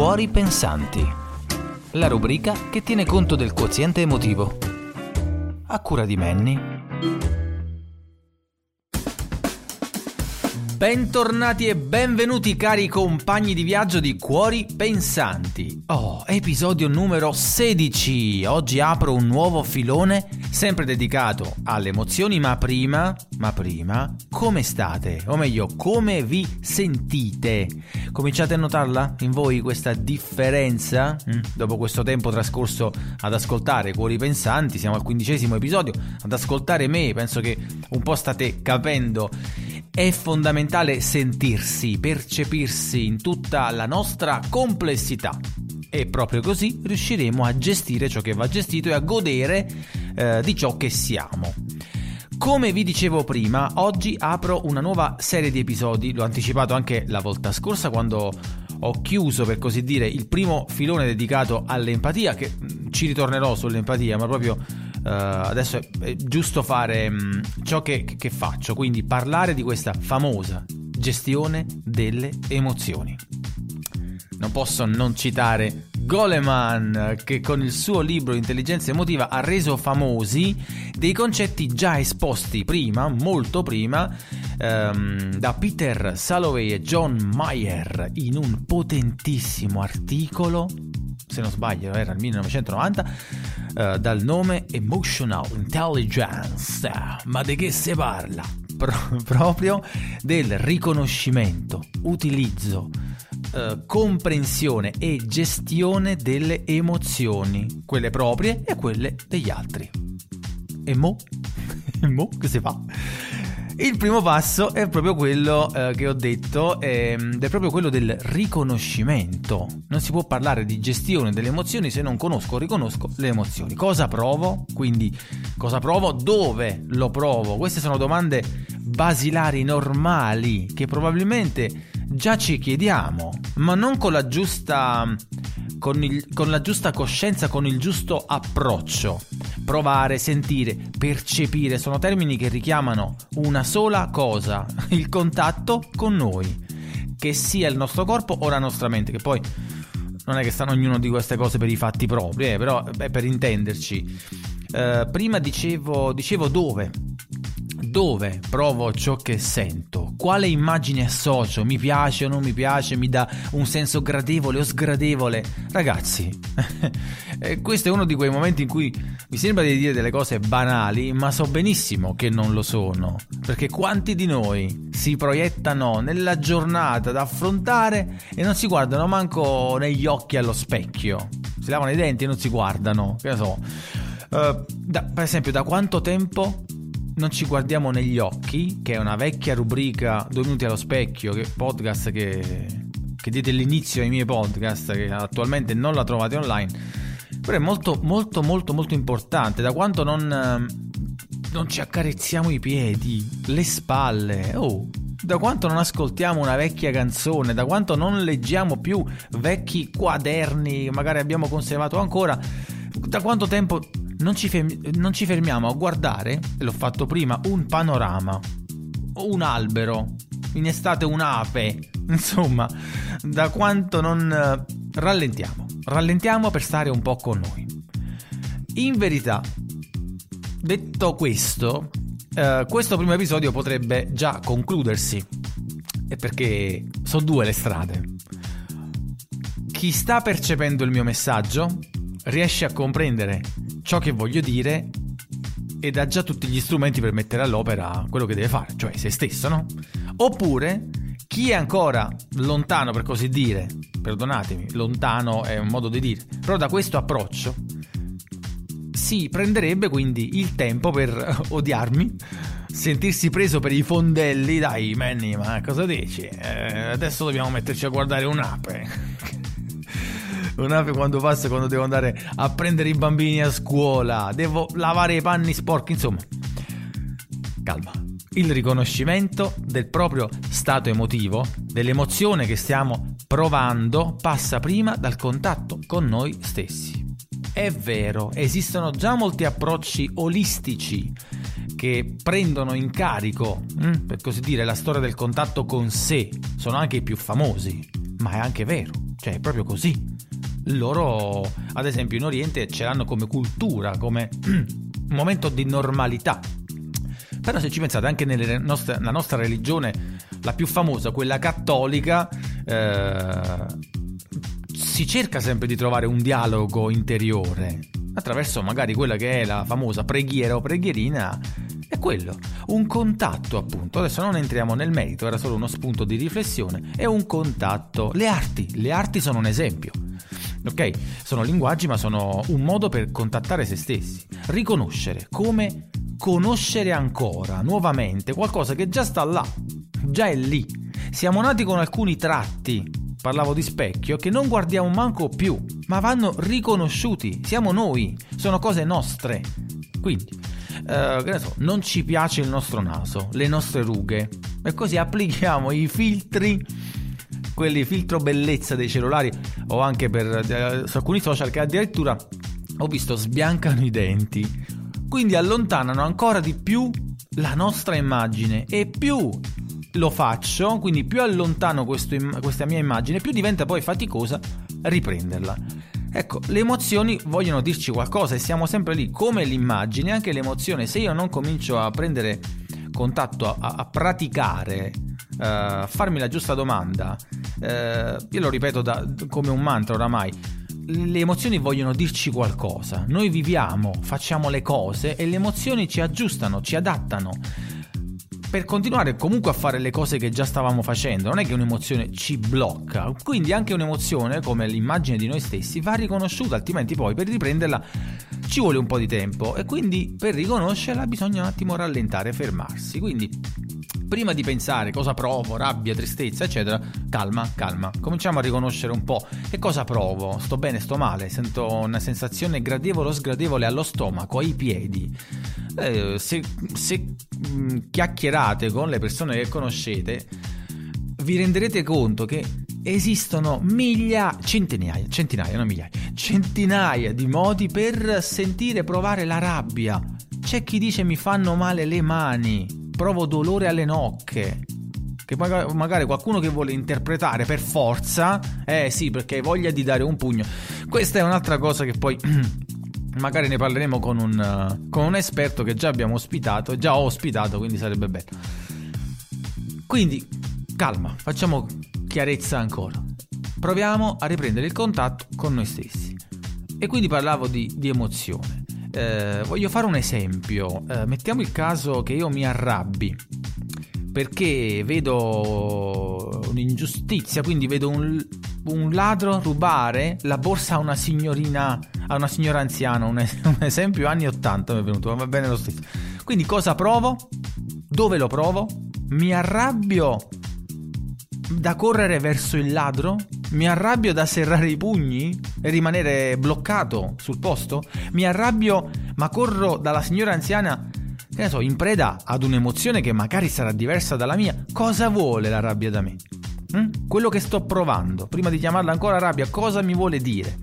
Cuori Pensanti, la rubrica che tiene conto del quoziente emotivo. A cura di Manny. Bentornati e benvenuti cari compagni di viaggio di Cuori Pensanti. Oh, episodio numero 16. Oggi apro un nuovo filone sempre dedicato alle emozioni, ma prima, ma prima, come state? O meglio, come vi sentite? Cominciate a notarla in voi questa differenza? Mm? Dopo questo tempo trascorso ad ascoltare Cuori Pensanti, siamo al quindicesimo episodio, ad ascoltare me, penso che un po' state capendo è fondamentale sentirsi, percepirsi in tutta la nostra complessità e proprio così riusciremo a gestire ciò che va gestito e a godere eh, di ciò che siamo. Come vi dicevo prima, oggi apro una nuova serie di episodi, l'ho anticipato anche la volta scorsa quando ho chiuso per così dire il primo filone dedicato all'empatia, che mm, ci ritornerò sull'empatia, ma proprio adesso è, giusto fare um, ciò che, che faccio, quindi parlare di questa famosa gestione delle emozioni. Non posso non citare Goleman che con il suo libro Intelligenza emotiva ha reso famosi dei concetti già esposti prima, molto prima, ehm, da Peter Salovey e John Mayer in un potentissimo articolo se non sbaglio era il 1990, uh, dal nome Emotional Intelligence. Ma di che si parla? Pro- proprio del riconoscimento, utilizzo, uh, comprensione e gestione delle emozioni, quelle proprie e quelle degli altri. E mo? e mo che si fa? Il primo passo è proprio quello eh, che ho detto, ehm, ed è proprio quello del riconoscimento. Non si può parlare di gestione delle emozioni se non conosco o riconosco le emozioni. Cosa provo? Quindi cosa provo? Dove lo provo? Queste sono domande basilari, normali, che probabilmente già ci chiediamo, ma non con la giusta, con il, con la giusta coscienza, con il giusto approccio. Provare, sentire, percepire sono termini che richiamano una sola cosa, il contatto con noi, che sia il nostro corpo o la nostra mente, che poi non è che stanno ognuno di queste cose per i fatti propri, eh, però è per intenderci. Uh, prima dicevo, dicevo dove dove provo ciò che sento, quale immagine associo, mi piace o non mi piace, mi dà un senso gradevole o sgradevole. Ragazzi, questo è uno di quei momenti in cui mi sembra di dire delle cose banali, ma so benissimo che non lo sono, perché quanti di noi si proiettano nella giornata da affrontare e non si guardano manco negli occhi allo specchio, si lavano i denti e non si guardano, che ne so. Uh, da, per esempio, da quanto tempo non ci guardiamo negli occhi, che è una vecchia rubrica Due minuti allo specchio, che podcast che, che diede l'inizio ai miei podcast, che attualmente non la trovate online, però è molto molto molto molto importante, da quanto non, non ci accarezziamo i piedi, le spalle, oh, da quanto non ascoltiamo una vecchia canzone, da quanto non leggiamo più vecchi quaderni magari abbiamo conservato ancora, da quanto tempo non ci, fermi- non ci fermiamo a guardare, l'ho fatto prima, un panorama, un albero, in estate un'ape, insomma, da quanto non eh, rallentiamo. Rallentiamo per stare un po' con noi. In verità, detto questo, eh, questo primo episodio potrebbe già concludersi, e perché sono due le strade. Chi sta percependo il mio messaggio riesce a comprendere ciò che voglio dire ed ha già tutti gli strumenti per mettere all'opera quello che deve fare, cioè se stesso, no? Oppure chi è ancora lontano, per così dire, perdonatemi, lontano è un modo di dire, però da questo approccio si prenderebbe quindi il tempo per odiarmi, sentirsi preso per i fondelli, dai Manny, ma cosa dici? Eh, adesso dobbiamo metterci a guardare un'ape un'ape quando passa quando devo andare a prendere i bambini a scuola, devo lavare i panni sporchi, insomma. Calma. Il riconoscimento del proprio stato emotivo, dell'emozione che stiamo provando, passa prima dal contatto con noi stessi. È vero, esistono già molti approcci olistici che prendono in carico, mm, per così dire, la storia del contatto con sé, sono anche i più famosi, ma è anche vero Cioè, è proprio così. Loro, ad esempio, in Oriente ce l'hanno come cultura, come momento di normalità. Però se ci pensate, anche nella nostra, nostra religione, la più famosa, quella cattolica, eh, si cerca sempre di trovare un dialogo interiore attraverso magari quella che è la famosa preghiera o preghierina è quello, un contatto appunto. Adesso non entriamo nel merito, era solo uno spunto di riflessione, è un contatto. Le arti, le arti sono un esempio. Ok? Sono linguaggi, ma sono un modo per contattare se stessi. Riconoscere come conoscere ancora, nuovamente, qualcosa che già sta là, già è lì. Siamo nati con alcuni tratti, parlavo di specchio, che non guardiamo manco più, ma vanno riconosciuti. Siamo noi, sono cose nostre. Quindi, eh, che so, non ci piace il nostro naso, le nostre rughe e così applichiamo i filtri quelli filtro bellezza dei cellulari o anche per eh, su alcuni social che addirittura ho visto sbiancano i denti quindi allontanano ancora di più la nostra immagine e più lo faccio quindi più allontano questo, questa mia immagine più diventa poi faticosa riprenderla Ecco, le emozioni vogliono dirci qualcosa e siamo sempre lì come l'immagine, anche l'emozione. Se io non comincio a prendere contatto, a, a praticare, a farmi la giusta domanda, uh, io lo ripeto da, come un mantra oramai, le emozioni vogliono dirci qualcosa. Noi viviamo, facciamo le cose e le emozioni ci aggiustano, ci adattano. Per continuare comunque a fare le cose che già stavamo facendo, non è che un'emozione ci blocca, quindi anche un'emozione come l'immagine di noi stessi va riconosciuta, altrimenti poi per riprenderla ci vuole un po' di tempo. E quindi per riconoscerla bisogna un attimo rallentare, fermarsi, quindi prima di pensare cosa provo, rabbia, tristezza, eccetera, calma, calma. Cominciamo a riconoscere un po' che cosa provo. Sto bene, sto male, sento una sensazione gradevole o sgradevole allo stomaco, ai piedi. Eh, se, se mh, mm, chiacchierate con le persone che conoscete, vi renderete conto che esistono migliaia, centinaia, centinaia, non migliaia, centinaia di modi per sentire, provare la rabbia. C'è chi dice mi fanno male le mani, provo dolore alle nocche. Che magari qualcuno che vuole interpretare per forza, eh sì, perché hai voglia di dare un pugno. Questa è un'altra cosa che poi magari ne parleremo con un, con un esperto che già abbiamo ospitato, già ho ospitato, quindi sarebbe bello. Quindi, calma, facciamo chiarezza ancora. Proviamo a riprendere il contatto con noi stessi. E quindi parlavo di, di emozione. Eh, voglio fare un esempio. Eh, mettiamo il caso che io mi arrabbi perché vedo un'ingiustizia, quindi vedo un, un ladro rubare la borsa a una signorina, a una signora anziana, un, un esempio anni 80 mi è venuto, ma va bene lo stesso. Quindi cosa provo? Dove lo provo? Mi arrabbio da correre verso il ladro? Mi arrabbio da serrare i pugni e rimanere bloccato sul posto? Mi arrabbio ma corro dalla signora anziana che ne so, in preda ad un'emozione che magari sarà diversa dalla mia, cosa vuole la rabbia da me? Hm? Quello che sto provando, prima di chiamarla ancora rabbia, cosa mi vuole dire?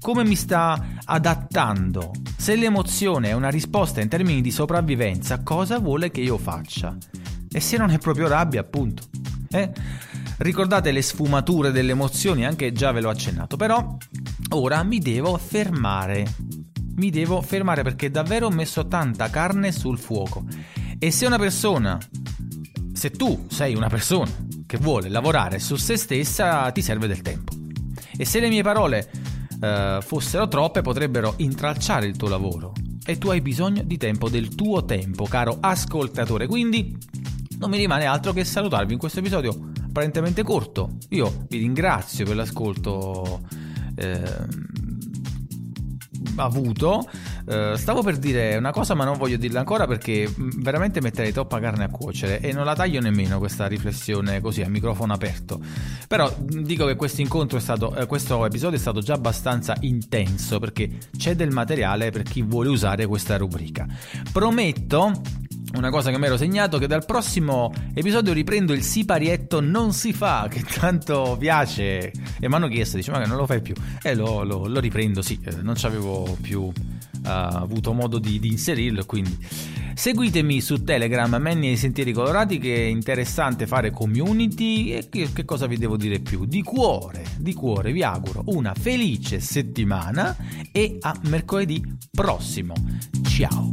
Come mi sta adattando? Se l'emozione è una risposta in termini di sopravvivenza, cosa vuole che io faccia? E se non è proprio rabbia, appunto. Eh? Ricordate le sfumature delle emozioni, anche già ve l'ho accennato, però ora mi devo fermare mi devo fermare perché davvero ho messo tanta carne sul fuoco. E se una persona, se tu sei una persona che vuole lavorare su se stessa, ti serve del tempo. E se le mie parole eh, fossero troppe, potrebbero intralciare il tuo lavoro. E tu hai bisogno di tempo, del tuo tempo, caro ascoltatore. Quindi non mi rimane altro che salutarvi in questo episodio apparentemente corto. Io vi ringrazio per l'ascolto. Eh, avuto. Uh, stavo per dire una cosa, ma non voglio dirla ancora perché mm, veramente metterei troppa carne a cuocere e non la taglio nemmeno questa riflessione così a microfono aperto. Però mm, dico che questo incontro è stato, eh, questo episodio è stato già abbastanza intenso perché c'è del materiale per chi vuole usare questa rubrica. Prometto una cosa che mi ero segnato che dal prossimo episodio riprendo il siparietto non si fa che tanto piace. E mi hanno chiesto dice ma che non lo fai più? E lo, lo, lo riprendo sì eh, non ci avevo più uh, avuto modo di, di, inserirlo quindi. Seguitemi su telegram Manni ai Sentieri Colorati che è interessante fare community. E che, che cosa vi devo dire più? Di cuore di cuore vi auguro una felice settimana e a mercoledì prossimo. Ciao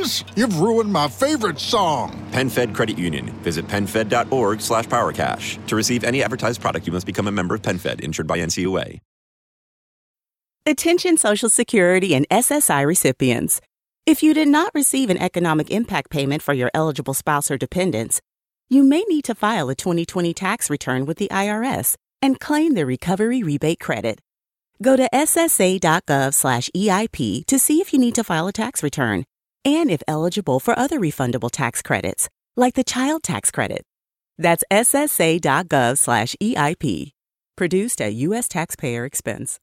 Figgins, you've ruined my favorite song. PenFed Credit Union. Visit PenFed.org slash PowerCash. To receive any advertised product, you must become a member of PenFed, insured by NCUA. Attention Social Security and SSI recipients. If you did not receive an economic impact payment for your eligible spouse or dependents, you may need to file a 2020 tax return with the IRS and claim the recovery rebate credit. Go to ssa.gov/eip to see if you need to file a tax return and if eligible for other refundable tax credits, like the child tax credit. That's ssa.gov/eip. Produced at U.S. taxpayer expense.